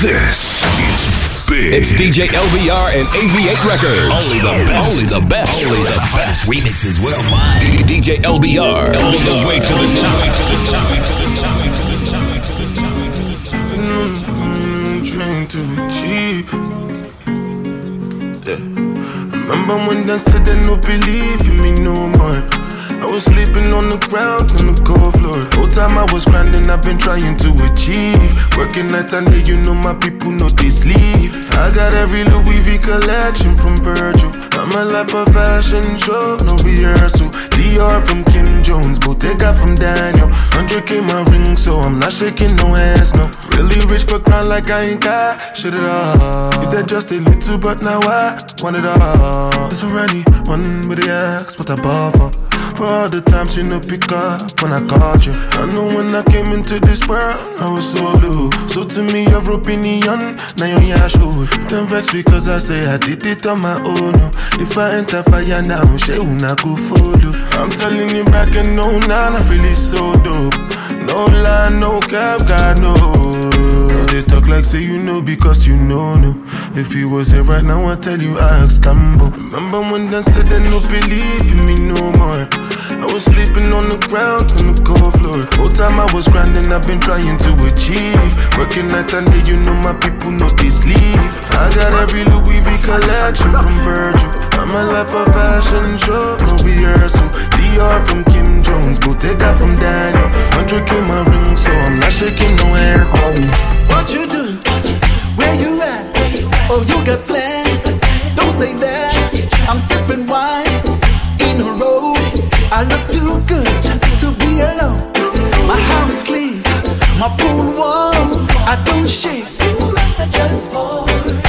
This is big. It's DJ LBR and AV8 Records. Only the best. Only the best. Only the best. Remixes worldwide. D- DJ LBR. All the way to the top. To the top. To the top. Mm, Train to the cheap. Yeah. Remember when they said they no believe in me no more. I was sleeping on the ground on the cold floor. Whole time I was grinding, I've been trying to achieve. Working night and day, you know my people know they sleep. I got every Louis V collection from Virgil. I'm a life of fashion show, no rehearsal. Dior from Kim Jones, Bottega from Daniel. 100k my ring, so I'm not shaking no hands, no. Really rich but grind like I ain't got shit at all. If that just a little, but now I want it all. It's already one with the axe, what I bought for. For all the times you no pick up when I called you. I know when I came into this world, I was so blue. So to me, you're opinion, now you're yeah, sure. Don't vex because I say I did it on my own. no. If I enter fire now, she una go follow. Oh. I'm telling you back and no, nah, not really so dope. No lie, no cap, God no. They talk like say you know because you know, no. If he was here right now, I tell you I ask Cambo. Remember when they said they no believe in me no more. I was sleeping on the ground on the cold floor. Whole time I was grinding, I've been trying to achieve. Working night and day, you know my people know they sleep. I got every Louis V collection from Virgil. I'm a life of fashion show, no rehearsal. Dior from Kim Jones, Bottega from Daniel. 100k my ring, so I'm not shaking no air. Oh. What you doing? Where you at? Oh, you got plans? Don't say that. I'm sipping wine in a row. I look too good to be alone. My house clean, my pool warm. I don't shake. You should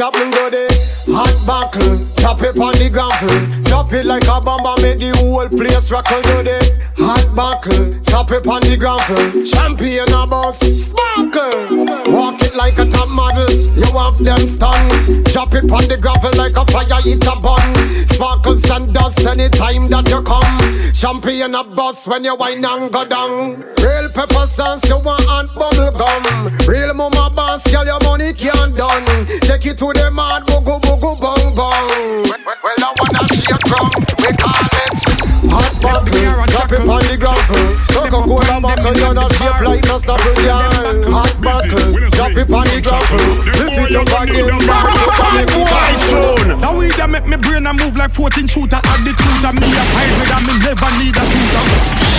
bartender, make go there. Hot bottle, drop it on the gravel. Drop it like a bomb, make the whole place rockle, go there. Hot bottle, drop it on the gravel. Champagne a bus, sparkle. Walk it like a top model, you have them stun. Drop it on the gravel like a fire, it a bun. Sparkles and dust anytime that you come. Champagne a bus when you wine and go down. Real pepper sauce, you want and bubble gum. Real mama boss, girl, your money can't done. Take it to the mad, boogie boogie bong bong. Well, well, I wanna shake from, we call it hot bottle. Drop it on the gravel. Coca-Cola bottle, you know shape like no stopper, girl. Hot bottle, drop it on the gravel. Lift it up again, back it up, Now we that make me brain a move like 14 shooter Add the truth and me a hybrid and me never need a shooter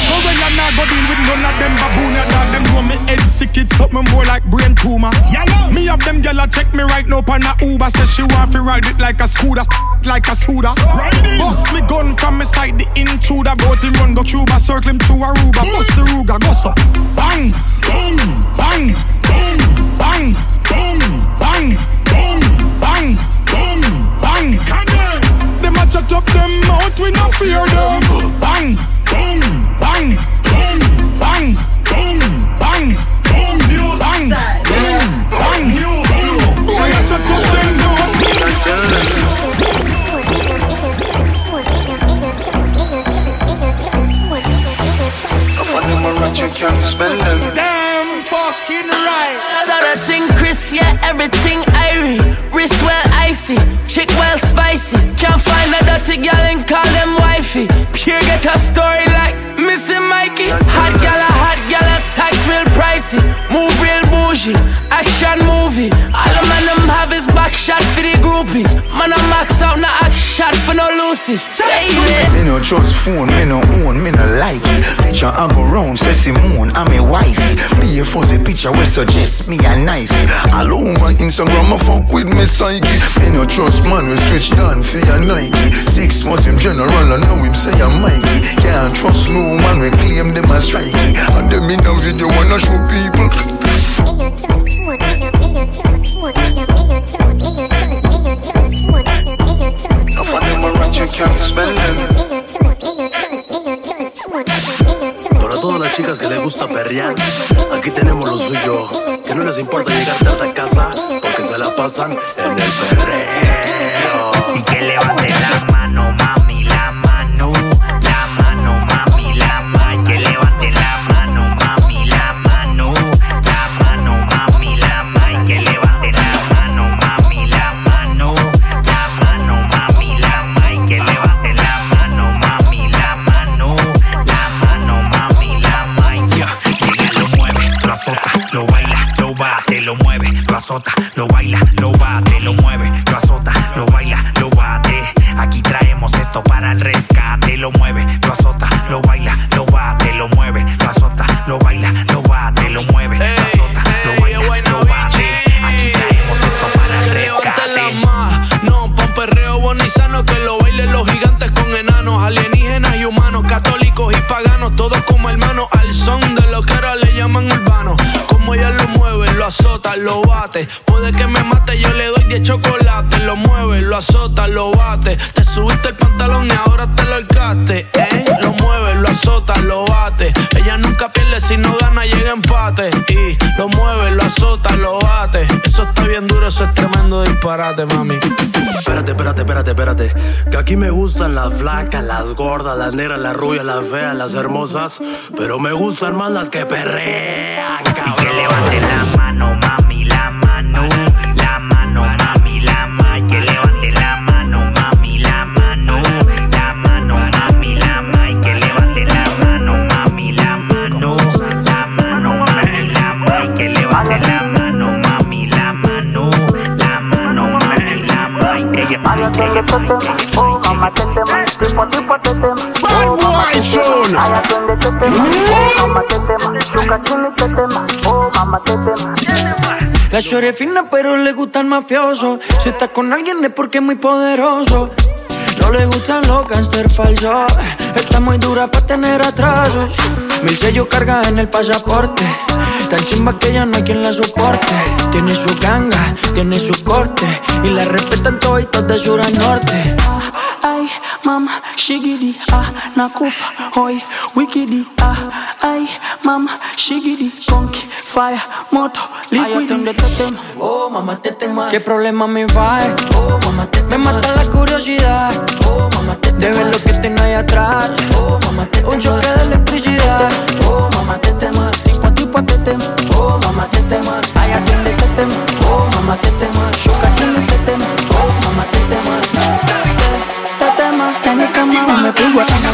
So when none of them baboon ya dog Them know me head sick. It something more like brain tumor. Me have them gyal a check me right now on a Uber. Say she want to ride it like a scooter Like a scooter. Bust me gun from me side the intruder. Bout him run go Cuba circle him through Aruba. Mm. Bust the Ruger go so. Bang Boom. Bang Boom. Bang Boom. Bang Boom. Bang Boom. Bang. Them a chat up them mouth, we no fear them. Bang spending. Damn fucking right. So the thing, Chris, yeah, everything irie. Wrist well icy, chick well back shot for the groupies. Man, I max out, not act shot for no loosies. Me no trust phone, me no own, me no like it. Picture I go round, say Simone, I'm a wifey. Me a fuzzy picture we suggest me a knifey. All over Instagram, I fuck with me psyche. Me no trust man, we switch down for your Nike. Six was him general, I know him say I'm Mikey. Can't trust no man, we claim them as strikey. And them in a video wanna show people. No Para todas las chicas que les gusta perrear, aquí tenemos lo suyo. Que no les importa llegar tarde a casa, porque se la pasan en el perreo. Y que levante la mano, mami. Espérate, espérate, espérate, espérate. Que aquí me gustan las flacas, las gordas, las negras, las rubias, las feas, las hermosas. Pero me gustan más las que perrean, Y que levante la mano, mami, tetema. Oh, mamá, tetema. Chuca, chini, tetema. Oh. La es fina pero le gusta el mafioso Si está con alguien es porque es muy poderoso No le gustan los gangster falsos Está muy dura para tener atrasos Mil sellos carga en el pasaporte Tan chimba que ya no hay quien la soporte Tiene su ganga, tiene su corte Y la respetan todos de sur a norte Ay, mama, shigidi, ah, nakufa, hoi, wikidi, ah, ay, mama, shigidi, conky, fire, moto, liquidi. Oh, mamá, te tema. ¿Qué problema me va? Oh, mamá, te Me mata la curiosidad. Oh, mamá, te De ver lo que tengo ahí atrás. Oh, mamá, te Un choque de electricidad. Oh, mamá, te tema, tipo a tipo te tema. Oh, mamá, te tema, ay, atiende, te tema. Oh, mamá, te cama ah, me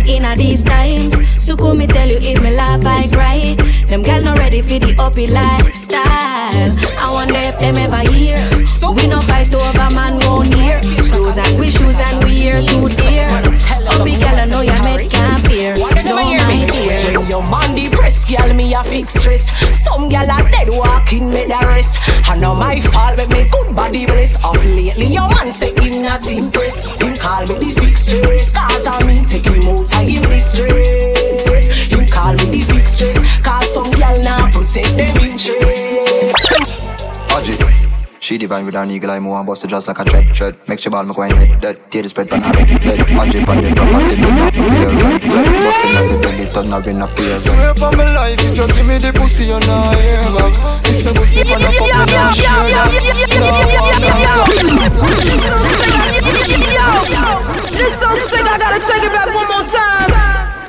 man in a these times. So come me tell you if me laugh I cry. Them gal not ready for the uppy lifestyle. I wonder if them ever hear. So we no fight over man round here. Clothes and we shoes and we here too dear. Uppy gal I know you made can't fear. No my dear. Your man depressed, girl, me a fix stress. Some girl are dead walking, me the rest. And now my fault, but me good body bless. Of lately, your man say him not impressed. Him call me the fix stress, cause I mean take him out of him distress. Him call me the fix stress, cause some girl now protect them interest. Audrey. She divine with an eagle eye, move and bust it just like a tread, tread. Make she ball, me go and hit dead. Tear the spread pan her head, dead. Audrey pan the property, me not for pay rent, rent. Bustin' on the belly, turn her in a peer Swear for my life, if you give me the pussy, you nah hear back. If you bust me on a fuck, me nah share that. Nah walk and talk. This song sick, I gotta take it back one more time.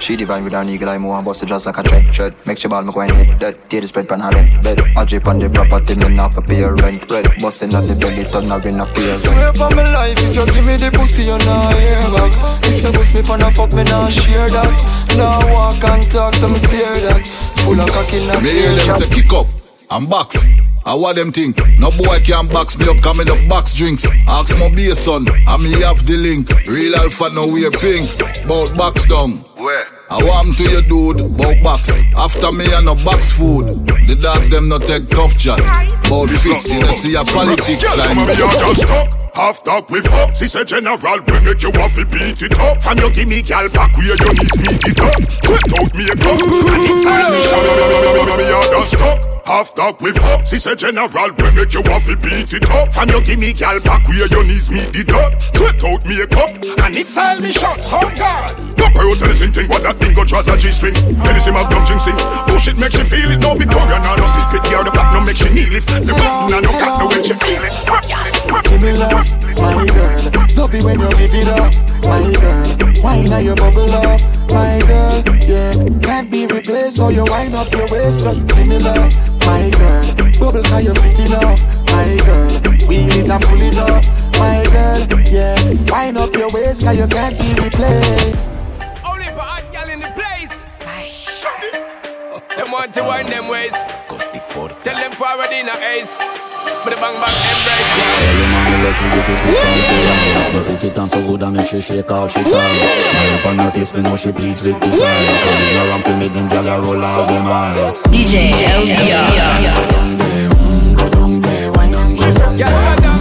She divine with an eagle eye, move and bust it just like a tread, tread. Make she ball, me go and hit dead. Tear the spread pan her head, dead. Audrey pan the property, me not for pay rent, rent. Bustin' on the belly, turn her in a peer Swear for my life, if you give me the pussy, you nah hear back. If you bust me on a fuck, me nah share that. Nah walk and talk, so me tear that. Full of cocky, not Me hear them say kick up and box. I what them think? No boy can box me up, coming up box drinks. Ask my beer son, and me have the link. Real alpha no wear pink. Bout box down. Where? I want to your dude, bout box. After me and no box food. The dogs them no take tough chat. Bout fist, you know see a politics sign. Come here, girl, stop. Half dog with fuck. She said general, we make you waffy beat it up. From you give me gal back where you need me it up. Put out me a cup. And inside me shot. Me done stuck. Half dog with fuck. She said general, we make you waffy beat it up. From you give me gal back where you need me it up. Put out me a cup. And inside me shot. Oh God. No pro tell the same thing. What that thing go draws a G-string. Medicine of dumb sing. Bullshit make she feel it. No Victoria, no, no secret. Gear the back, no make she kneel it. The button and no cat, no when she feel it. Love, my girl. It when you give it up, my girl. Wine now you bubble up, my girl. Yeah, can't be replaced. So you wind up your waist, just give me love, my girl. Bubble how you fit it up, my girl. Wheel it and pull it up, my girl. Yeah, wind up your waist, cause you can't be replaced. Only for hot gal in the place. Them want to wind them ways. Tell them forward in a ace. But the bang bang embrace. Early morning, let she get it put on she rise But put it on so good I make she shake all she ties Smile upon her face, me know she pleased with this eyes Come in around to make them gyal a roll out them eyes. DJ LBR. Go down there, go down there, wine and go down there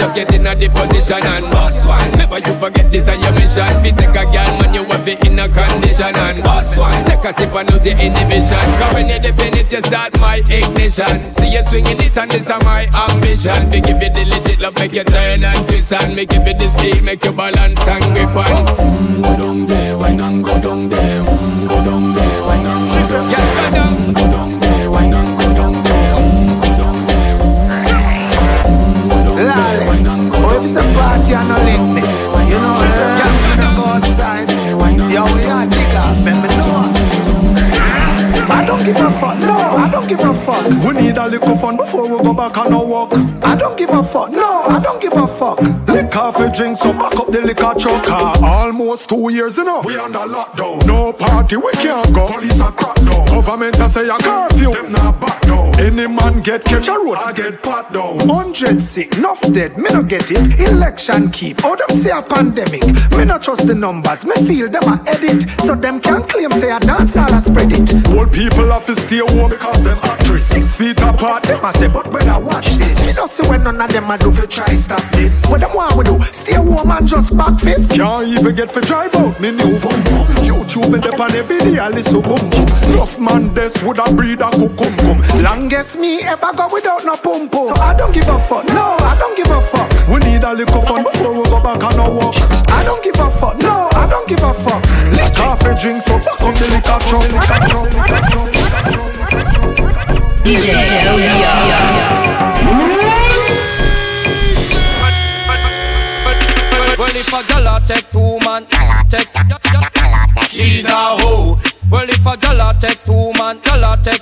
just get in a the position and boss one. Never you forget this and your mission. Fi take a girl, man, you have it in a condition and boss one. Take a sip and lose the inhibition. Cause when you depend it, you start my ignition. See you swinging it and this is my ambition. Fi give you the legit love, make you turn and twist and make give you the speed, make you balance and grip on. mm, Go down there, wine and go down there mm, Go down there, wine and go down there down. And no link me, you know, yeah, yeah. go outside. Yo, we are dig off, man, me know. I don't give a fuck, no, I don't give a fuck. We need a little fun before we go back our walk. I don't give a fuck, no, I don't give a fuck. Lick off a drink, so back up the liquor truck. Almost two years, you know. We under lockdown. No party, we can't go. Police are crack down. Government a say a curfew. Them not back down. Any man get catch a road, I get pat down. Hundred sick, enough dead, me no get it. Election keep, oh them say a pandemic. Me no trust the numbers, me feel them a edit. So them can claim say a dance all a spread it. Old people have to stay home because them actress. Six feet apart, them Them a say, but when I watch this, me no see when none of them a do fi try stop this. What them want we do? Stay home and just back fist. Can't even get for drive out, me new boom boom. YouTube and up on every day, I listen boom boom. Rough man, this would a breed a cucum cum. Longest me ever go without no pum pum. So I don't give a fuck. No, I don't give a fuck. We need a little fun before we go back on our walk. I don't give a fuck. No, I don't give a fuck. Lick off a drink, so back on the liquor truck. DJ Well, if a girl a take two man, take she's a hoe. Well, if a girl a take two man, girl a take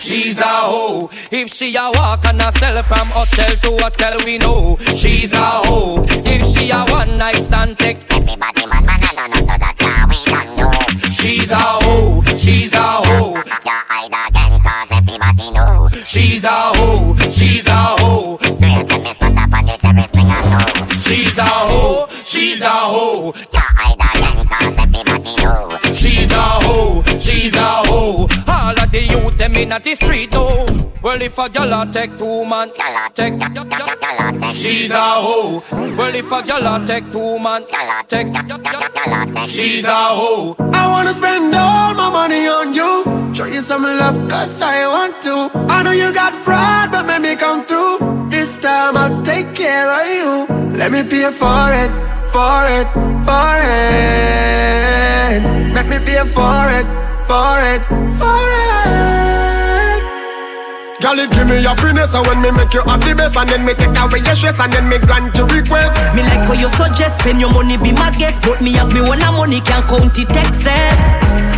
she's a hoe. If she a walk and a sell from hotel to hotel, we know she's a hoe. If she a one night stand, take everybody man, man, I don't know that now we don't know. She's a hoe, she's a hoe. Your hide again, cause everybody know. She's a hoe, she's a hoe. She's a hoe, she's a hoe. Your hide again, cause everybody know. She's a hoe, she's a hoe. All of the youth them inna the street though. Well, if a gyal a take two man, take she's a hoe. Well, if a gyal a take two man, take she's a hoe. I wanna spend all my money on you. Show you some love, cause I want to. I know you got pride, but make me come through. This time I'll take care of you. Let me pay for it, for it, for it. Let me pay for it, for it, for it. Girl, it give me happiness And when me make you happy best And then me take away your stress And then me grant your request. Me like what you suggest Spend your money be my guest. But me have me one of money Can't count it excess.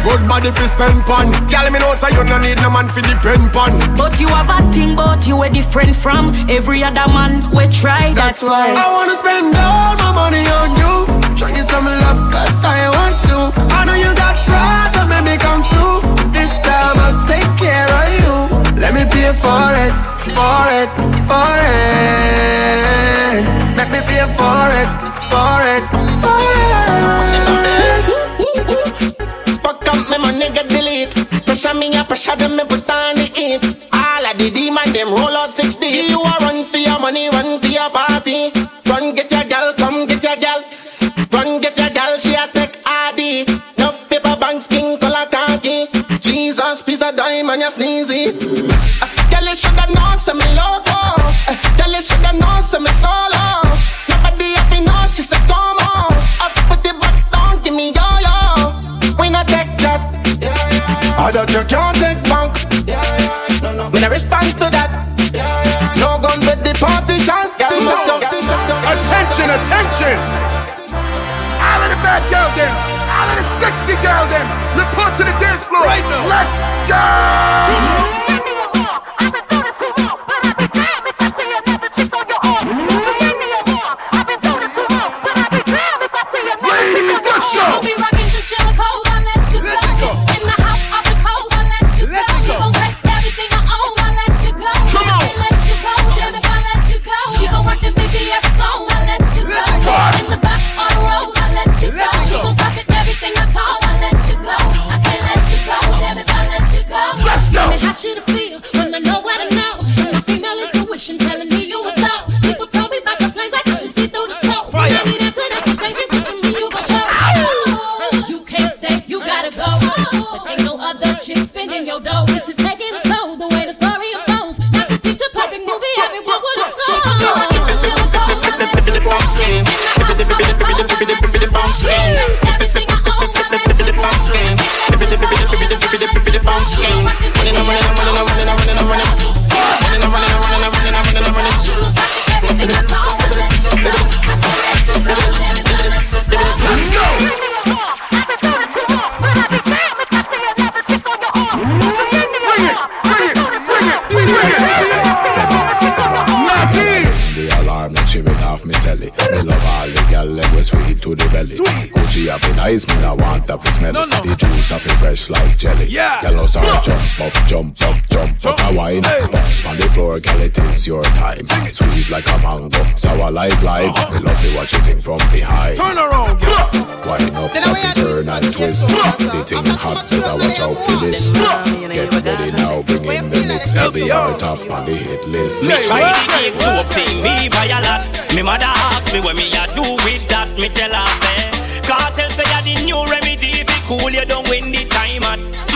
Good body fi spend pon Girl, me know say you no need no man fi depend pon But you have a thing But you are different from Every other man. We try That's, why. I wanna spend all my money on you. Show you some love cause I want to pay for it For it For it. Make me pay for it For it For it. Fuck up my money get delete. Pressure me a pressure them me put on the heat. All of the demon them roll out 60 You a run for your money run for your party. Run get your gal come get your gal. Run get your gal she a take ID Enough paper banks king color khaki Jesus please the diamond you sneezy. Uh, Girl you shoulda know say me loco uh, Girl you shoulda know say me solo Nobody happy know she say come on. Up put the butt down give me yo yo We not take chat. I that you can't take bank. Me no response to that. No gun with the partition the Attention, attention! All of the bad girl them, all sexy girl them, report to the dance floor. Right now. Let's go! Ladies, thing hot, better watch out for this. Get ready now, bring in the mix. Every hour top on the hit list. Me try to keep soap thing, me buy a lot. Me mother ask me what me a do with that. Me tell her say, cartel say a the new remedy. If it cool, you don't win the time at.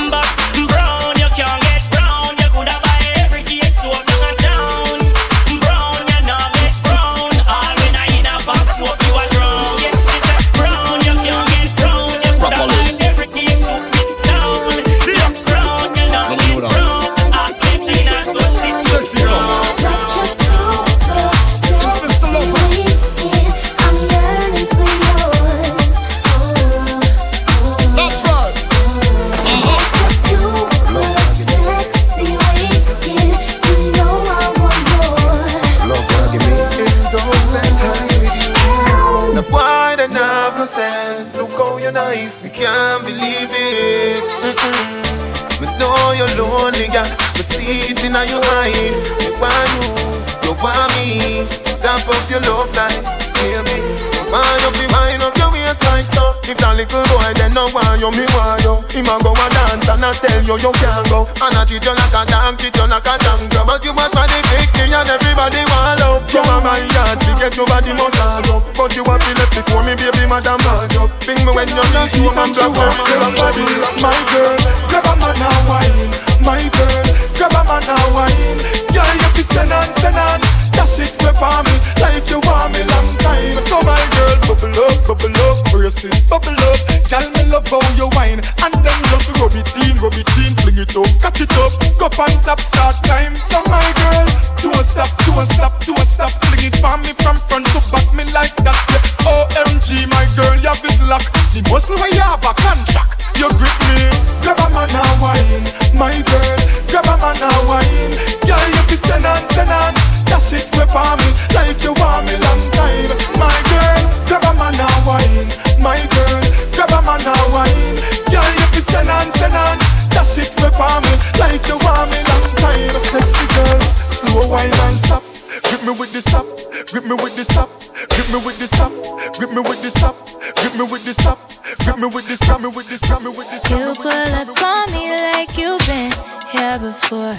Tell you can't go. And I treat you like a dog, treat you like a tango. But you was for the victory and everybody want love. You are my heart, to get your body must hard up. But you have to left before me, baby, madam hard up. Bing me when you need you, I'm black, I'm body. My girl, grab a man and wine. My girl, grab a man and wine. Girl, you fi send on, send on. Dash it on me like you want me long time. So my girl, bubble up, bubble up, brace it, bubble up. Tell me love how you wine, and then just rub it rub it in, fling it up, catch it up, go up on top, start climb. So my girl, don't stop, don't stop, don't stop. Fling it for me from front to back, me like that. Yeah. OMG, my girl, you have it lock. The muscle where you have a contract, you grip me. Grab a man and wine, my girl. Grab a man and wine. Girl, you be send on, send on. Dash it on me like you want me long time, my girl. Grab a man and wine, my girl. Grab a man and wine. Girl, you be send on, send on. Dash it whip on me like you want me long time, sexy girls. Slow wine and stop. Grip me with the stop, grip me with the stop, grip me with the stop, grip me with the stop, grip me with the stop, grip me with the stop, me with the stop, me with stop. You pull up on me like you've been here before.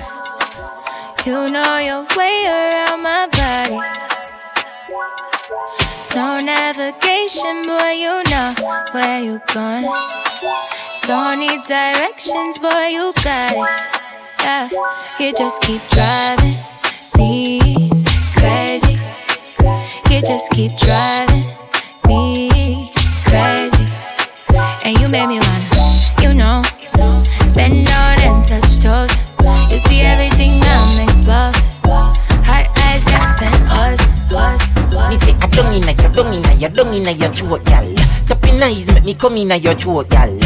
You know your way around my body. No navigation, boy, you know where you're going. Don't need directions, boy, you got it. Yeah, you just keep driving me crazy. You just keep driving me crazy. And you made me wanna, you know, bend down and touch toes. You see everything I'm exposed. Hot eyes, accent, us, Me say I don't inna your, don't inna your, don't inna your throat, y'all. Tapping eyes make me come inna your throat, y'all.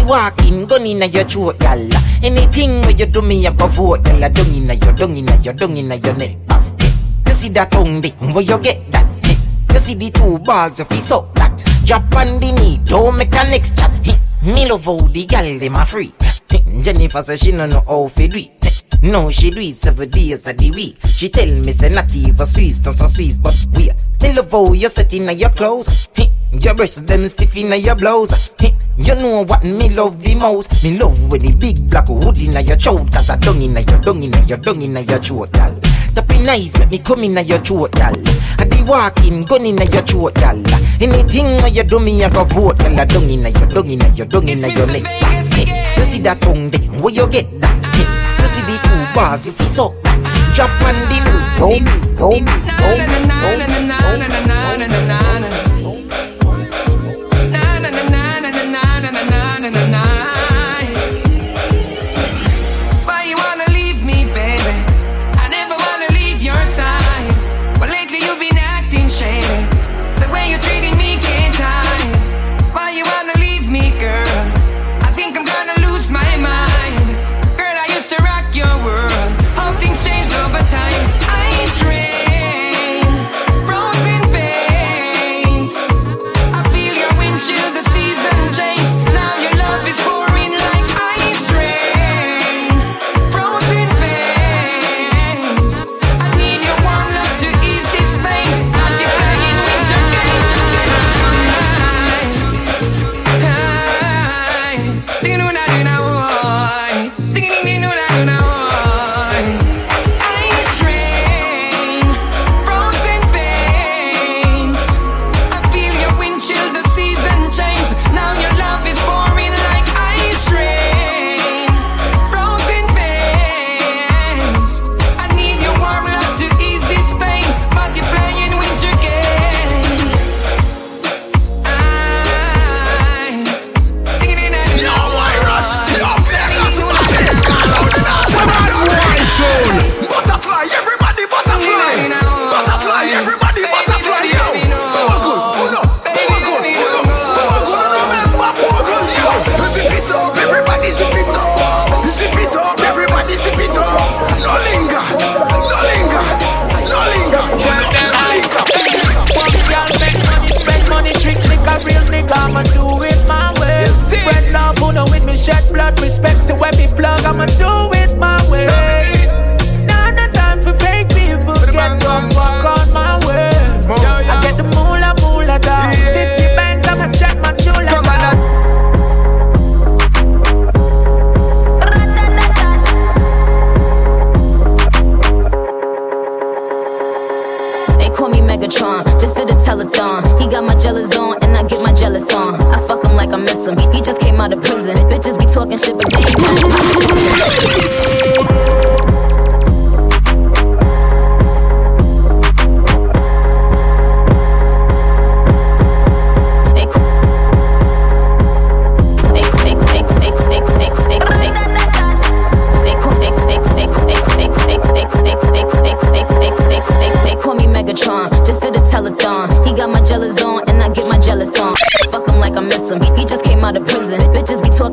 I di walking, gun inna your throat, y'all. Anything where you do me, I go vote, y'all. Don't inna your, don't inna your, don't inna your neck. Hey, You see that tongue, dick, where you get that? Hey, You see the two balls, if you suck that. Drop on the knee, don't make a next chat. Hey, Me love how the gal dem a free. Hey, Jennifer say she no know how fi do it. No, she do it seven days of the week. She tell me say not even Swiss, don't some Swiss, but we. Me love how you set in your clothes. Hey, Your breasts them stiff in your blouse. You know what me love the most? Me love when the big black hood in your throat, cause I dung in your dung in your dung in your throat, gal. Tapping eyes make me come in your throat, gal. I be walking, gun in your throat, gal. Anything where you do me, I go vote, gal. I dung in your dung in your dung in your neck. You see that tongue there, where you get that? You see the two bars, you feel so that. Drop on the new, go, go, go, go,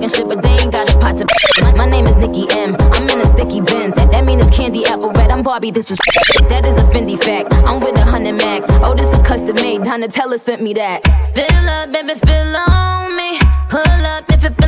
and shit, but they ain't got a pot to. My, my name is Nicki M. I'm in a sticky bins. That mean it's candy apple red. I'm Barbie. This is that is a Fendi fact. I'm with a hundred max. Oh, this is custom made. Donatella sent me that. Fill up, baby, fill on me. Pull up if it.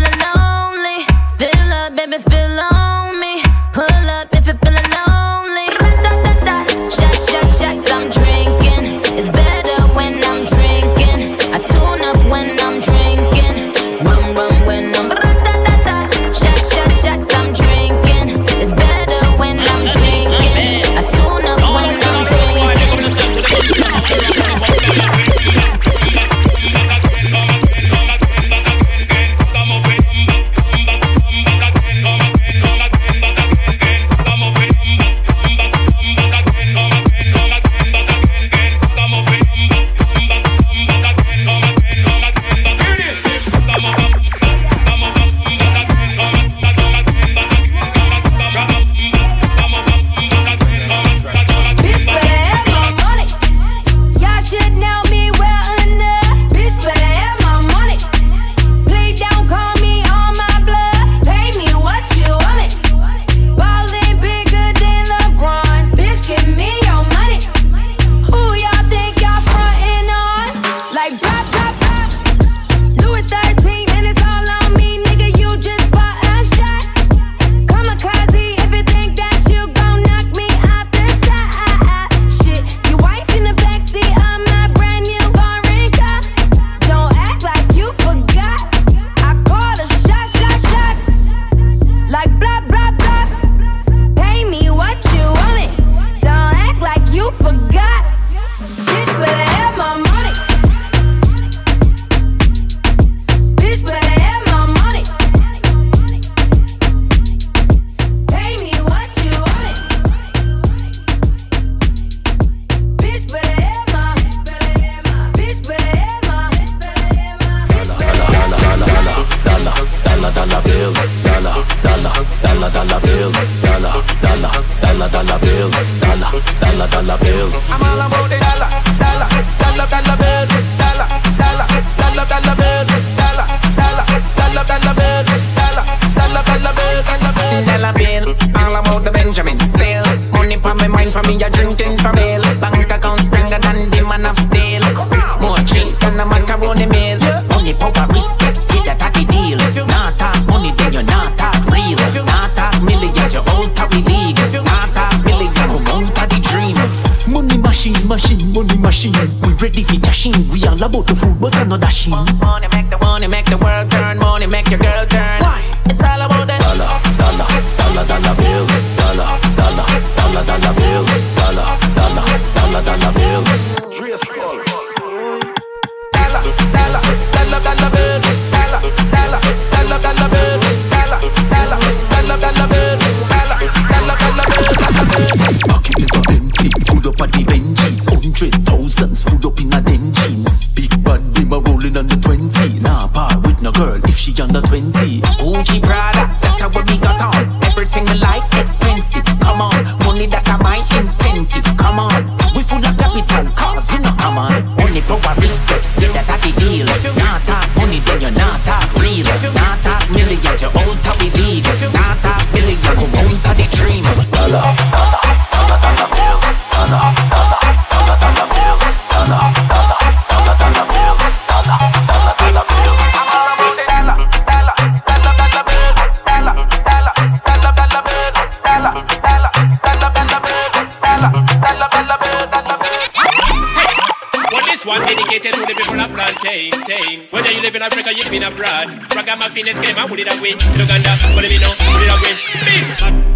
been abroad. Ragamuffin escape, I put it away. Still gonna put it know, put it away. Big.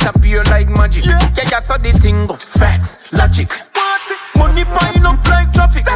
Disappear like magic. Yeah, yeah, so the thing go facts, logic. Money pile up like traffic.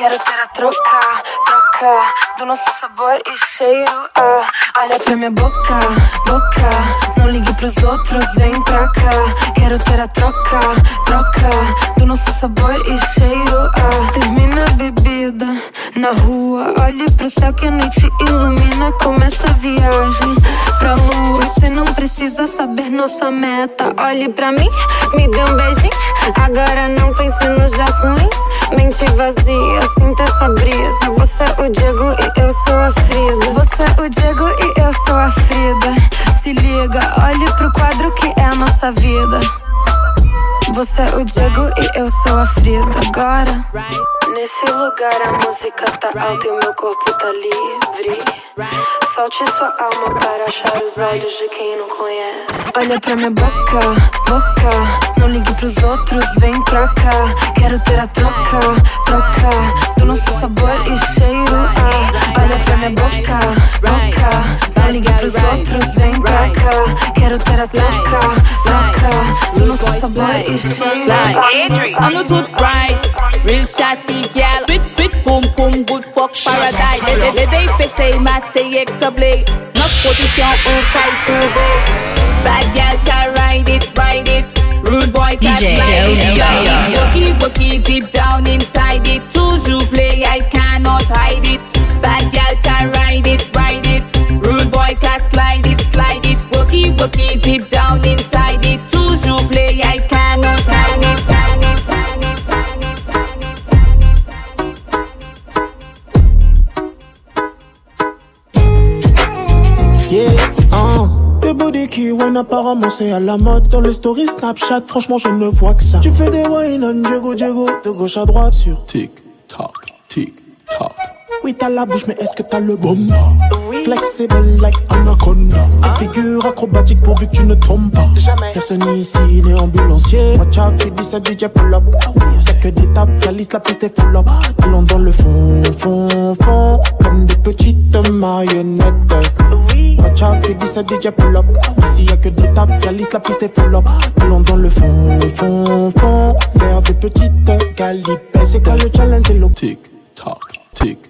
Quero ter a troca, troca do nosso sabor e cheiro. Ah, olha pra minha boca, boca, não ligue pros outros, vem pra cá. Quero ter a troca, troca do nosso sabor e cheiro. Ah, termina a bebida na rua, olhe pro céu que a noite ilumina. Começa a viagem pra lua. Você não precisa saber nossa meta. Olhe pra mim, me dê um beijinho. Agora não pense nos dias ruins. Mente vazia, sinta essa brisa. Você é o Diego e eu sou a Frida. Você é o Diego e eu sou a Frida. Se liga, olhe pro quadro que é a nossa vida. Você é o Diego e eu sou a Frida. Agora, nesse lugar a música tá alta e o meu corpo tá livre. Solte sua alma para achar os olhos de quem não conhece. Olha pra minha boca, boca. Não ligue pros outros, vem pra cá. Quero ter a troca, troca do nosso sabor e cheiro. Ah, olha pra minha boca, boca. Ligue pros outros, vem pra cá. Quero ter a troca, troca do nosso sabor e cheiro. I'm not too bright, real chatty gal. Sweet, sweet, boom, boom, good fuck paradise. Des des PC, maté, blade. Notre position au caille trouvé. Bad gal can ride it, ride it. Rude boy can DJ slide it. Joe. Walkie, walkie, deep down inside it. Toujours wine apparemment c'est à la mode Dans les stories Snapchat, franchement je ne vois que ça. Tu fais des wine on Diego Diego De gauche à droite sur Tic Tac, Tic Tac Oui t'as la bouche mais est-ce que t'as le bon Flexible like anaconda. Une figure acrobatique pourvu que tu ne tombes pas. Personne ici n'est ambulancier. Watch out qui dit ça DJ pull up Y'a que des tapes, calice la piste est full up. Allons dans le fond, fond, fond Comme des petites marionnettes. Watch out qui dit ça DJ pull up Ici y'a que des tapes, calice la piste est full up. Allons dans le fond, fond, fond Faire des petites calipes C'est quoi le challenge et le tic Tac, tic,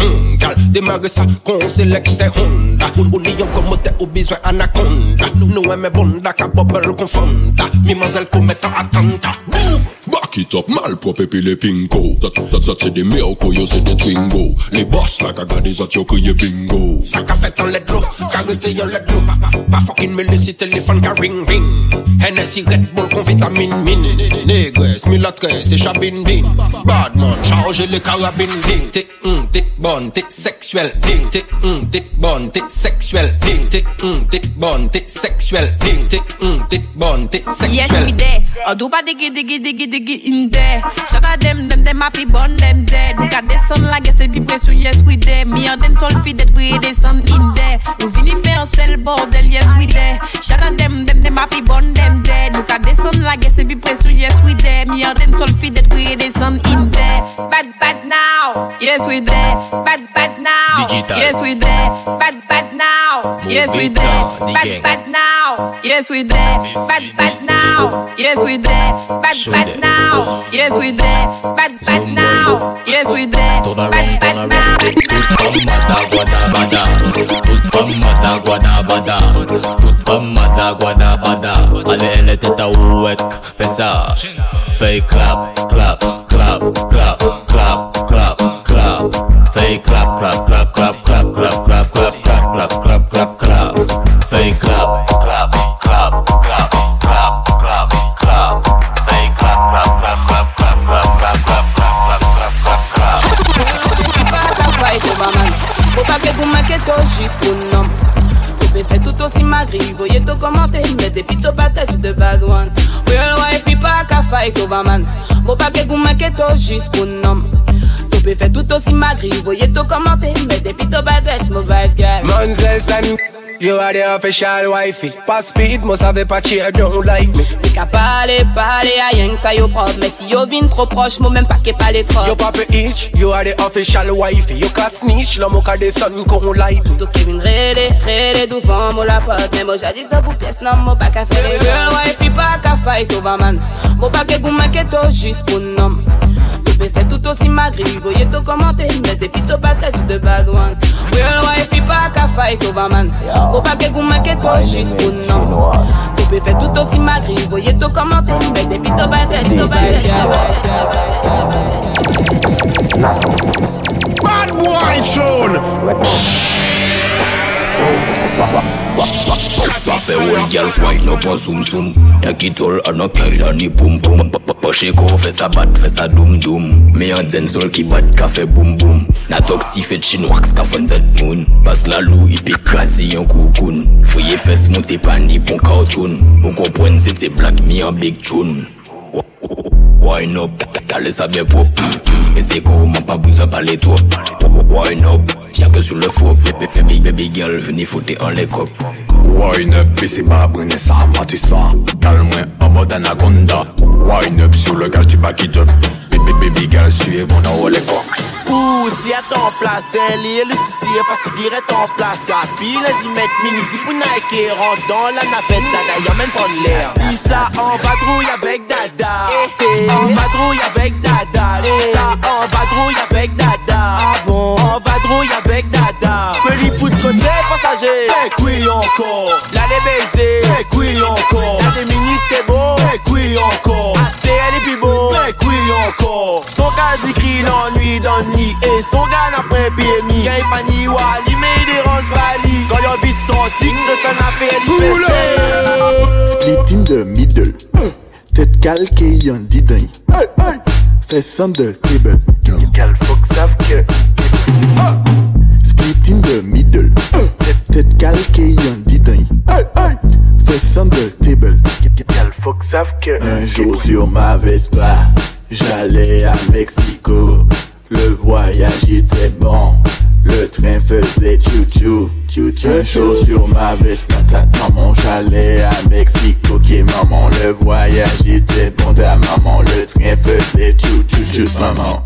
hmm, gal Det mage sa kon selekte honda O ni yon komote ou biswe anakonda Nou e me bonda ka bubble kon fonda Mi mazel kometa Boom! Cock it up, malpropre puis les pinko Ça, ça, ça c'est des miracles, yo c'est des twingo. Les boss la caga des autres, yo crié bingo. Ça qu'a fait en let l'eau, qu'a rete yo let l'eau Pas, pas, pas fucking me laisser téléphone qu'a ring ring. Hennessy Red Bull qu'on vitamine mine. Négresse, mulatresse et chabine din Badman, chargez les carabines ding T'es, hum, t'es bonne, t'es sexuelle ding T'es, hum, t'es bonne, t'es sexuelle ding T'es mm, t'es bonne, t'es sexuelle. T'es mm, t'es bonne, t'es sexuelle. Yes, me there. Oh, do pas dégué, dégué, dégué, dégué in there. Shout out them, them, them, happy bonne, them dead. Nous got descend la gueule, c'est bien pression, yes, we there. Me and them sol fit that we descend in there. Nous vini faire un seul bordel, yes, we there. Shout out them, them, them, happy bonne, them dead. Nous got descend la gueule, c'est bien pression, yes, we there. Me and them sol fit that we descend in there. Bad, bad now, yes, we there. Bad, bad now, Digital. yes, we there. Bad, bad now, yes. We there. Bad, bad now. Yes, we there. Bad, bad now. Yes, we there. Bad, bad now. Yes, we there. Bad, bad now. Yes, we around, Bad, bad now. Toute femme mada guada bada Toute femme mada guada bada Toute femme mada guada bada Allez elle ouek Fais ça Fais clap, clap, clap, clap, clap, clap, clap Fais clap, clap, clap, clap, clap, clap, clap, clap, clap, clap, clap, clap, clap Fais clap, clap, clap, clap, clap, clap, clap Fais clap, clap, clap, clap, clap, clap, clap, clap, clap, clap, clap, clap, clap Pas fight over man Faut pas que vous m'inquiétez juste pour nom Tu peux faire tout aussi magri Voyez tout commenter Mais depuis ton patate de bad one Real wife il pas qu'à fight over man Faut pas que vous m'inquiétez juste pour nom Tu peux faire tout aussi magri Voyez tout commenter Mais depuis ton patate mon bad guy Manzel San, you are the official wifey. Pas speed, must have a patchy, don't like me. T'es qu'à parler, parler à rien que ça yo propre Mais si yo vin trop proche, moi même pas qu'est pas les trop You papa itch, you are the official wifey. You can snitch, la moka de son gon like me. Qui viens rêler, rêler devant moi la porte Mais moi j'ai dit que pour pièce non, moi pas qu'à faire les Real wife, il pas qu'à fight over man Moi pas que vous m'inquiétez juste pour nom Tu peux faire tout aussi magri, voyez tout commenter Mais depuis ton patate de bad one Real wife, pas qu'à fight over man Moi pas que vous m'inquiétez juste pour nom Tu peux faire tout aussi magri, voyez tout commenter Mais depuis ton patate, ton patate, ton patate Bad boy Pa fe wol gyal kwa ino pon soum soum Nyan ki tol anon kya ila ni poum poum Po sheko fe sa bat fe sa doum doum Me yon zen sol ki bat ka fe boum boum Na tok si fet chin waks ka fon zet moun Bas la lou ipi krasi yon koukoun Fouye fes moun se pan ipon kauchoun Moun kompwen se te blak mi yon big choun Wine up, kale sa bien pop Mais c'est comment pas besoin parler trop Wine up, fier que sur le faux Baby, baby girl, venez foutre en les copes Wine up, et c'est pas brûlé ça. Calme-moi en mode anaconda. Wine up sur le gal, tu bats qui job. Baby, baby girl, suivez mon à ton place, elle est le tissu est fatigué, est en place. Puis les y mettre mini si pour Nike, rentre dans la navette, dada, y'a même pas de l'air. Issa en vadrouille avec dada. En vadrouille avec dada. Issa en vadrouille avec dada. En vadrouille avec dada. Que foot côté passager. Encore. Là les baisers. Eh oui encore. Les minutes t'es beau. Eh oui encore. Asté elle est plus beau. Eh oui encore. Son cas écrit l'ennui dans le nid. Et son gars après BMI. Gagne pas ni Wally mais il dérange Bali. Quand y'a vite sorti, le son a fait Split in the middle. Tête calquée, y'en dit d'un. Fess on the table. Gal fuck savent que. In the middle. Tête, tête calquée, y'en dit. Fess on the table. Gal fuck savent que. Un jour sur ma Vespa, j'allais à Mexico. Le voyage était bon. Le train faisait chou-chou, chou-chou. Un jour sur ma Vespa, ta maman, j'allais à Mexico. Ok, maman, le voyage était bon. Ta maman, le train faisait chou-chou, chou maman.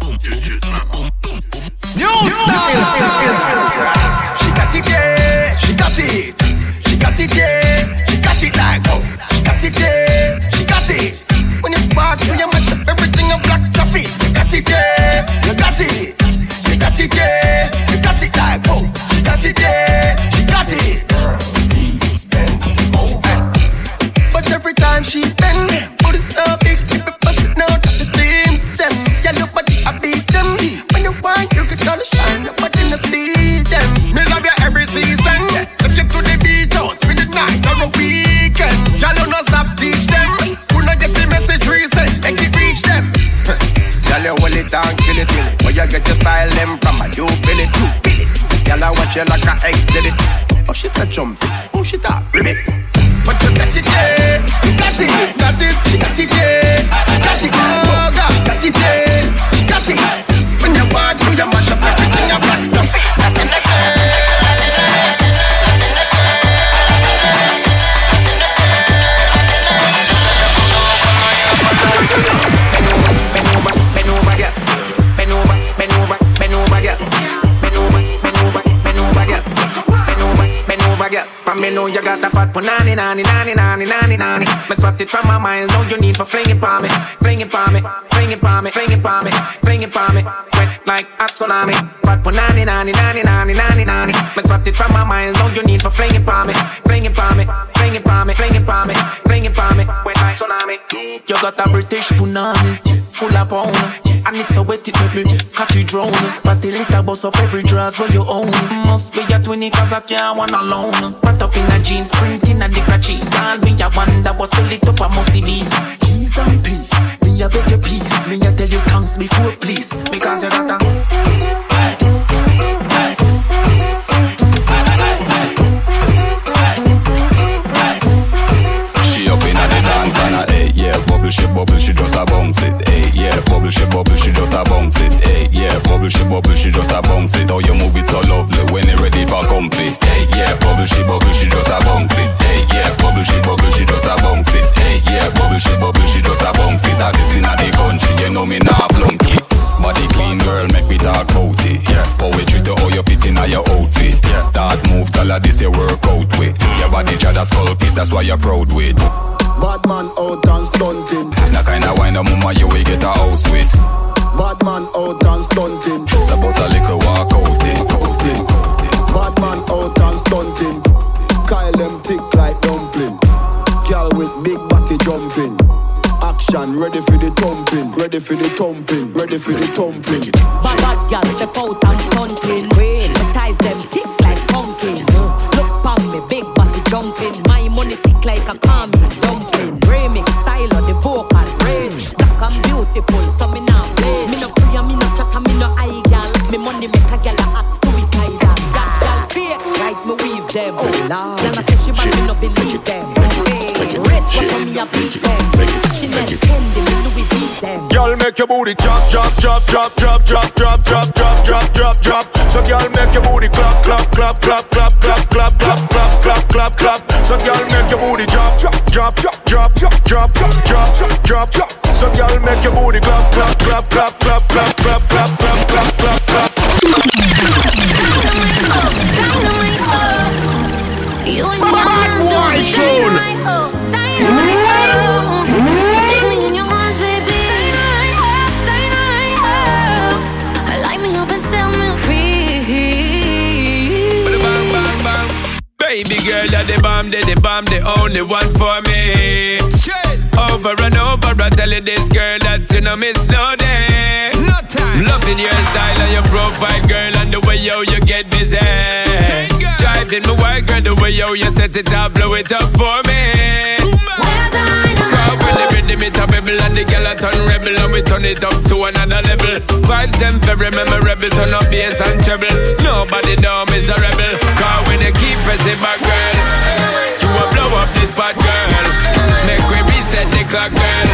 Fat punani nani nani nani nani nani. Me spot it from my mind, no you need for flinging pa me, flinging pa me, flinging pa me, flinging pa me, flinging pa me. Wet like a tsunami. Fat punani nani nani nani nani nani. Me spot it from my mind, no you need for flinging pa me, flinging pa me, flinging pa me, flinging pa me, flinging pa me. Wet like tsunami. You got a British punani, full of pound. And it's so wet it make me catch you drown But the little bust up every dress where you own Must be a twinny cause I can't one alone. Put up in a jeans, print in a dick cheese All me a wonder what's fill it up a musty bees Peace and peace, me a beg your peace. Me a tell you thanks before please. Because you got a that's why you're proud with. Booty drop, drop, drop, drop, drop, drop, drop, drop, drop, drop, drop, drop. So girl, make your booty clap, clap, clap, clap, clap, clap, clap, clap, clap, clap, clap, clap. So girl, make your booty drop, drop, drop, drop, drop, drop, drop, drop, drop. So girl, make your booty clap, clap, clap, clap, clap, clap, clap, clap, clap, clap. Bomb, the the bomb, the only one for me. Over and over, I tell you this girl that you know miss no day. No time. Loving your style and your profile, girl, and the way yo you get busy. Driving me wild, girl, the way yo you set it up, blow it up for me. Cause when the rhythm it a bubble and the girl a turn rebel and we turn it up to another level. Vibes them very memorable, turn up bass and treble. Nobody down is a rebel. Cause when you keep pressing back, girl, this spot, girl. Make we reset the clock, girl.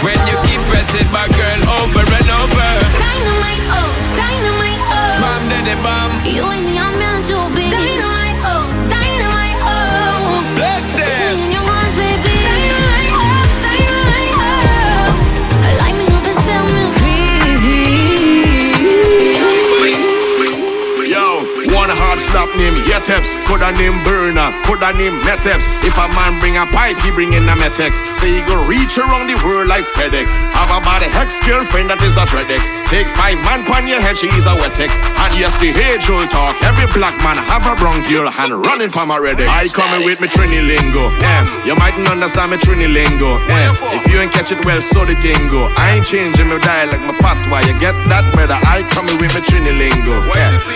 When you keep pressing back, girl, over and over. Dynamite, oh, dynamite, oh. Bomb to the bomb. You and me are meant to be. Dynamite, oh, dynamite, oh. Bless Take them. Name Yeteps, coulda name Burner, coulda name Meteps. If a man bring a pipe, he bring in a Metex. So he go reach around the world like FedEx. Have a body hex girlfriend that is a Dreadex. Take five man pon your head, she is a Wetex. And yes, the age old talk. Every black man have a brown girl and running from a Redex. I coming with me Trini lingo. Yeah, you mightn't understand me Trini lingo. If you ain't catch it well, so the tingo. I ain't changing my dialect, my patois. You get that, brother? I coming with me Trini lingo.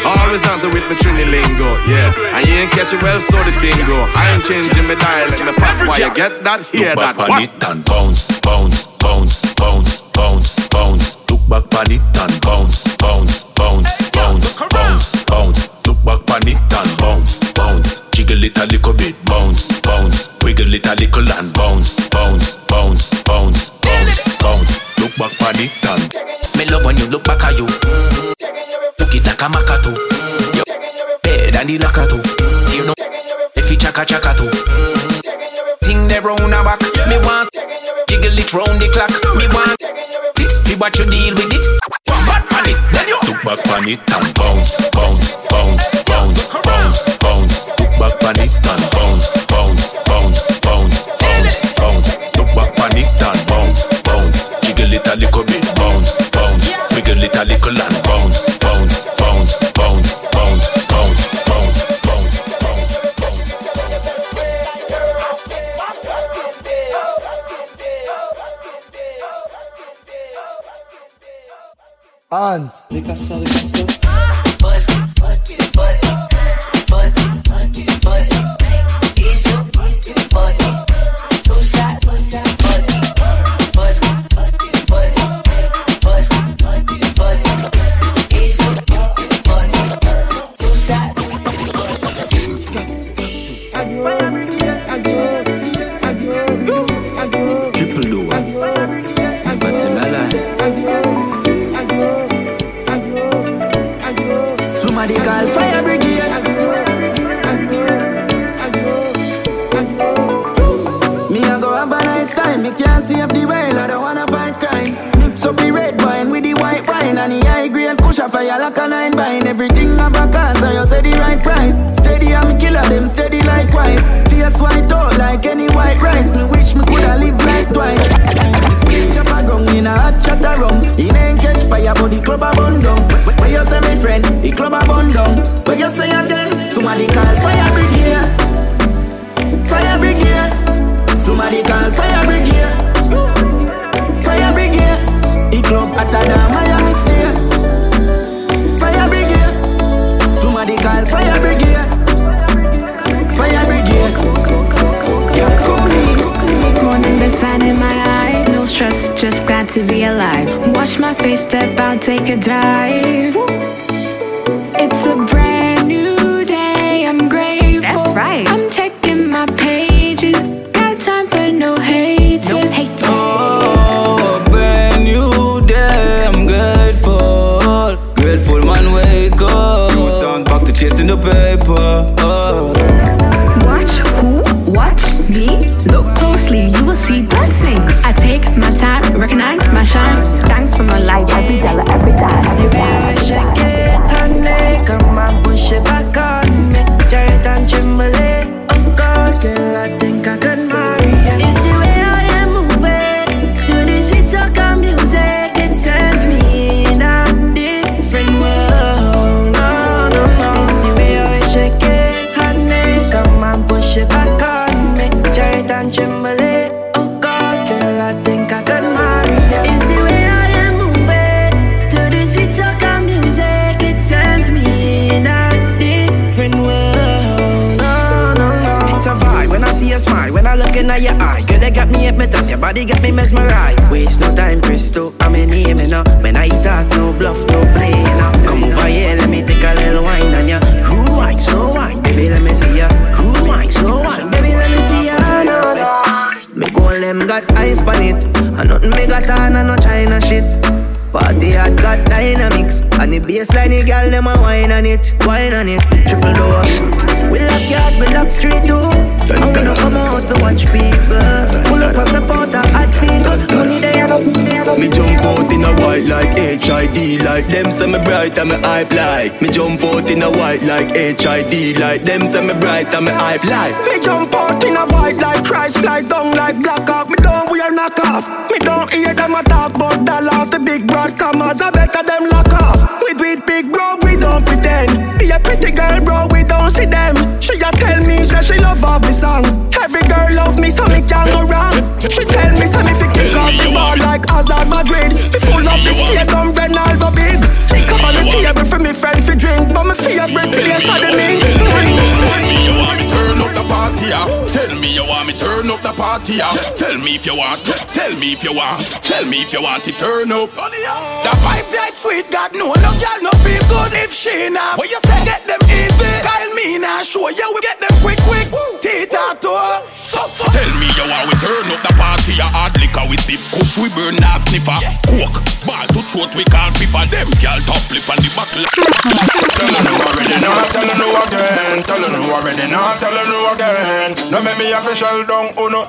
Always dancing with me Trini lingo. Yeah, and you ain't catch it well, so the tingo. I ain't changing my dialect, my patois. You get that? Hear Look that? back on it and bounce, bounce, bounce, bounce, bounce, bounce. Look back on it and bounce, bounce, bounce, bounce, bounce, bounce. Look back on on it and bounce, bounce. Jiggle it a little bit, bounce, bounce. Wiggle it a little and bounce, bounce, bounce, bounce, bounce, bounce. Look back on it and. Me love when you look back at you. Look it like a macatu. The locker too. You know, if you chaka chaka too. Ting the round a back. Me want jiggle it round the clock. Me want it. Fi what you deal with it. One back it, then you look back on it and bounce, de casa. Wash my face, step out, take a dive. It's a brand new day. I'm grateful. That's right. I'm checking my pages. Got time for no haters. No haters. Oh, brand new day, I'm grateful. Grateful man, wake up. New songs back to chasing the paper. Body got me mesmerized. Waste no time, Crystal, I'm in name, you know. When I talk, no bluff, no play, you. Come over here, let me take a little wine on ya. Rude wine, slow wine, baby, let me see ya. Rude wine, slow wine, baby, let me see ya. No, no. Me goal them got ice on it And nothing me got on and no China shit Party had got dynamics And the bassline the girl them a wine on it Wine on it, triple dose We lock yard, we lock street too And we don't come out to watch people. Pull up of support and hot people. Money they have Me jump out in a white like HID Like them say me bright and me hype like. Me jump out in a white like HID Like them say me bright and me hype like. Me jump out in a white like Christ fly down like Black Hawk. Me don't knock off. Me don't hear them a talk about dollars. The big broadcomers, I better them lock off. We with big bro, we don't pretend. Be a pretty girl, bro, we don't see them. She a tell me, say she love off the song. Every girl love me, so me can't go wrong. She tell me, say me fi kick off the ball like Hazard Madrid. Me full up the stadium, Ronaldo big. Pick up on the table for me friends to drink, but me favorite place are the mink. Turn up the party, ah. Tell me me you want me turn up the party, yeah. Tell me if you want, tell me if you want, tell me if you want to turn up. The vibe like sweet, God no, no girl no feel good if she not. What you say get them easy? Kyle me now show you we get them quick quick. Tell me you want we turn up the party, yeah. Hard liquor we sip, push we burn now sniffer. Coke, ball to throat we can't FIFA. Them girl top lip on the buckle. Tell her no already, no tell her no again. Tell her no already, no tell her no again. No make me official down, oh no.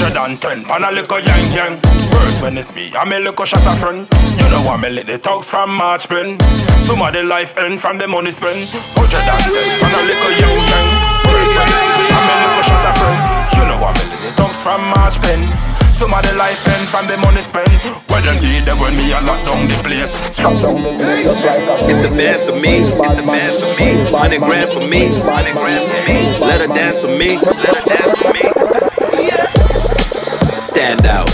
110 pan a little yang yang First when it's me, I'm a little shot a friend You know I'm a little talks from March pen Some of the life end from the money spent 110 pan a little yang yang First when it's me, I'm a little shot a friend You know I'm a little talks from March pen some of the life end from the money spent. Well, them need them when me a lock down the place. It's the dance for me. It's the dance for me. Hundred grand for me. Hundred grand for me. Let her dance for me. Let her dance for me. Stand out.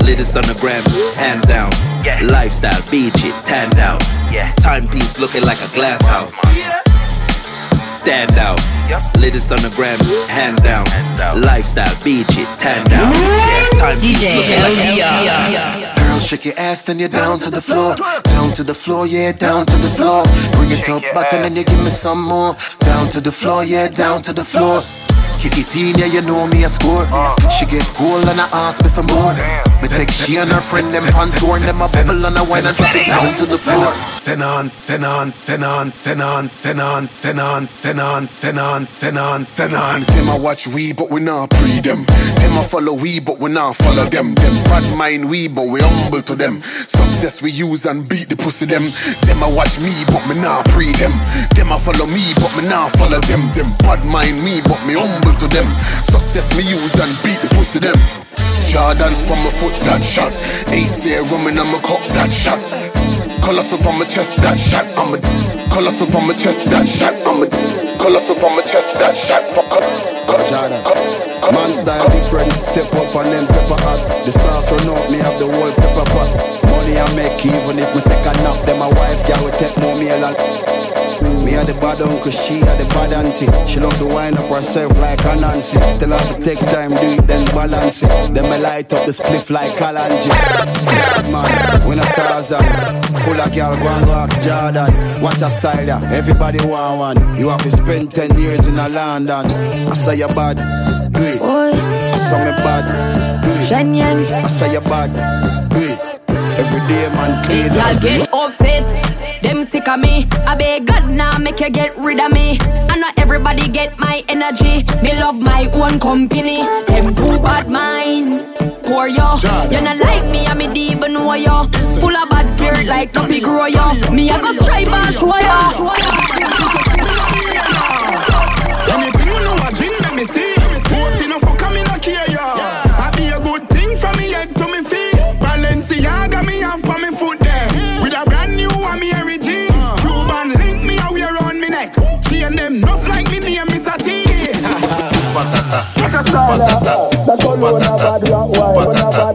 Latest on the gram, hands down. Lifestyle, beach it, tanned out. Timepiece looking like a glass house. Stand out. Latest on the gram, hands down. Lifestyle, beach it, tanned out. Timepiece looking like a Girl, shake your ass, then you're down to the floor. Down to the floor, yeah, down to the floor. Bring it top back and then you give me some more. Down to the floor, yeah, down to the floor. It in, yeah, you know me a score. Uh. She get cool and I ask me for more. Me take she and her friend them on tour and them a bubble and I wine and drop it down to the floor. Send on, send on, send on, send on, send on, send on, send on, send on, send on, send on. Them I watch we, but we not pre them. Them I follow we, but we not follow them. Them bad mind we, but we humble to them. Success we use and beat the pussy them. Them I watch me, but me not pre them. Them I follow me, but me not follow them. Them bad mind me, but me humble to them. Success me use and beat the pussy them. Jordans from my foot, that shot. AC rum and I'ma cup, that shot. Colors up on my chest, that shot. I'm a colors up on my chest, that shot. I'm a colors up on my chest, that shot. Jordan. Man style different, step up and then pepper hot. The sauce run out, me have the whole pepper pot. Money I make even if me take a nap. Then my wife girl will take more meal and me had the bad uncle, she had the bad auntie. She love to wind up herself like a Nancy. Tell her to take time, do it, then balance it. Then me light up the spliff like Kalanji. Man, we not Tarzan. Um. Full of girl, go and go ask Jordan. Watch her style, yeah. Everybody want one. You have to spend 10 years in a London. I say you bad, do it. I saw me bad, do it. I say you bad, do it. Every day, man, clean Y'all get upset, them sick of me. I beg God now, make you get rid of me. I know everybody get my energy. Me love my own company. Them too bad mind. Poor yo, you not like me, I me deep know yo. Full of bad spirit like Tuppy grow yo. Me I go strive and show yo. patata, patata, patata, patata, patata,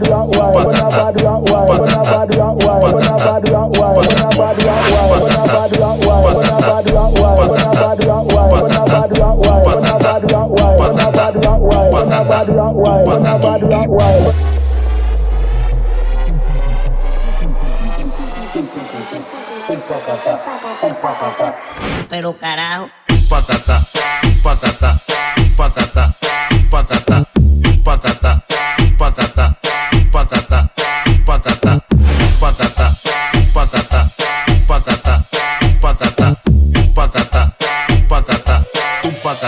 Pero carajo. Patata, patata.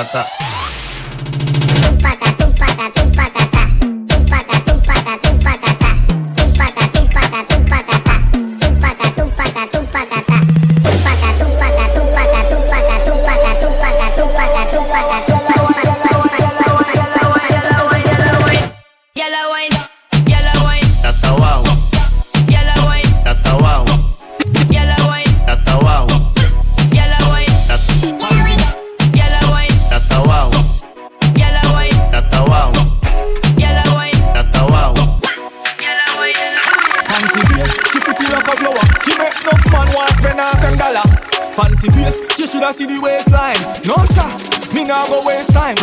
方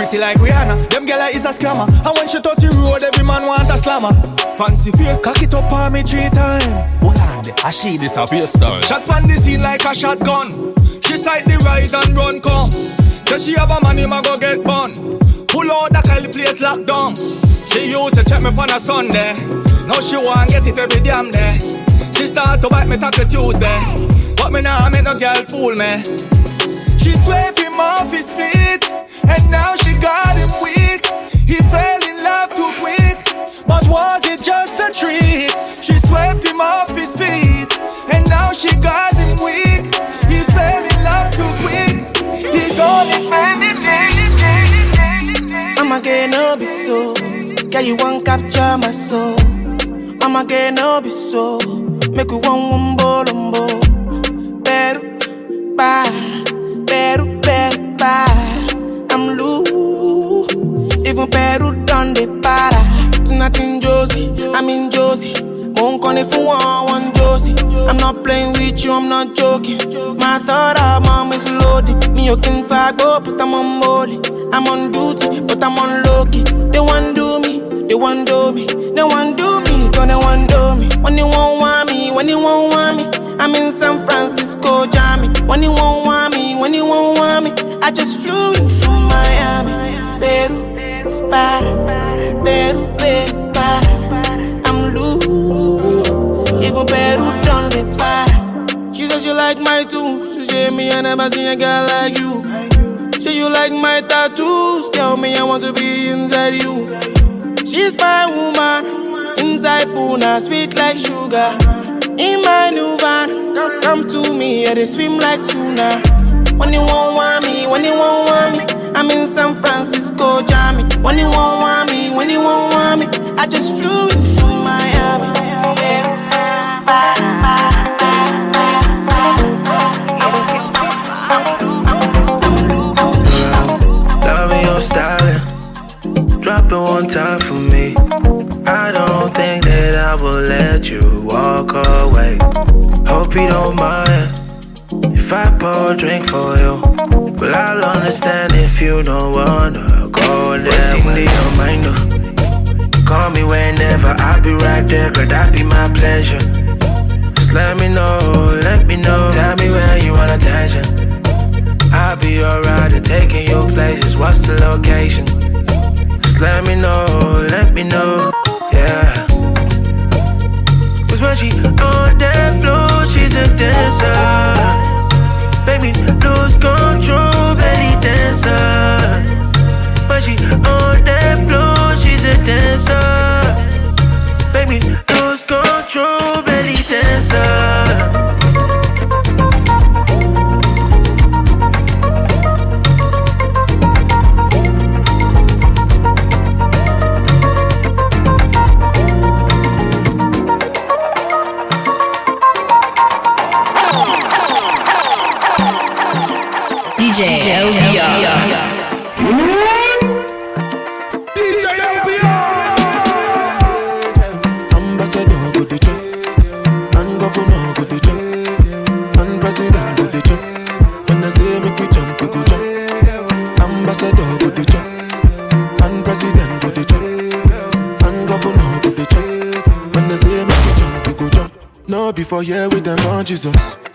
pretty like Rihanna. Them girl is a scammer. And when she touch the road, every man want a slammer. Fancy face, cock it up on me three times. Hold on, I see this a face style. Shot on the scene like a shotgun. She sight the ride and run come. Say she have a man, him a go get bun. Pull out the Kylie place locked down. She used to check me on a Sunday. Now she want get it every damn day. She start to bite me tackle Tuesday. But me nah make no girl fool me. She him off his feet, and now she got him weak. He fell in love too quick, but was it just a trick? She swept him off his feet, and now she got him weak. He fell in love too quick. He's only spending days. I'ma no be so. Girl, you won't capture my soul. I'ma no be so. Make you one one bolombo. Better, bye. Better, better. Even Peru done the para. Tonight in Jozi, I'm in Jozi. Won't call if you want one Josie. I'm not playing with you, I'm not joking. My thought of mom is loaded. Me, you can fight, but I'm on molly. I'm on duty, but I'm on low key. They want do me, they want do me, they want do me, gonna want do me. When you won't want me, when you won't want me, I'm in San Francisco, Jammy. When you won't want me, when you won't want me, I just flew in from Miami, Peru, para, Peru, Peru, para. I'm loose, even Peru done the para. She says she like my tunes, she say me I never seen a girl like you. Say you like my tattoos, tell me I want to be inside you. She's my woman, inside Puna, sweet like sugar. In my new van, come, to me, yeah, they swim like tuna. When you won't want me, when you won't want me, I'm in San Francisco, Jammy. When you won't want me, when you won't want me, I just flew in from Miami. Yeah. Bye, bye, drop it one time for me. I don't think that I will let you walk away. Hope you don't mind if I pour a drink for you. Well, I'll understand if you don't wanna go there. Waiting to your mind, though. Call me whenever, I'll be right there, girl, that be my pleasure. Just let me know, let me know. Tell me where you want attention. I'll be alright at taking you places. What's the location? Just let me know, let me know, yeah. Cause when she on that floor, she's a dancer. Baby, lose control, Here with them on Jesus.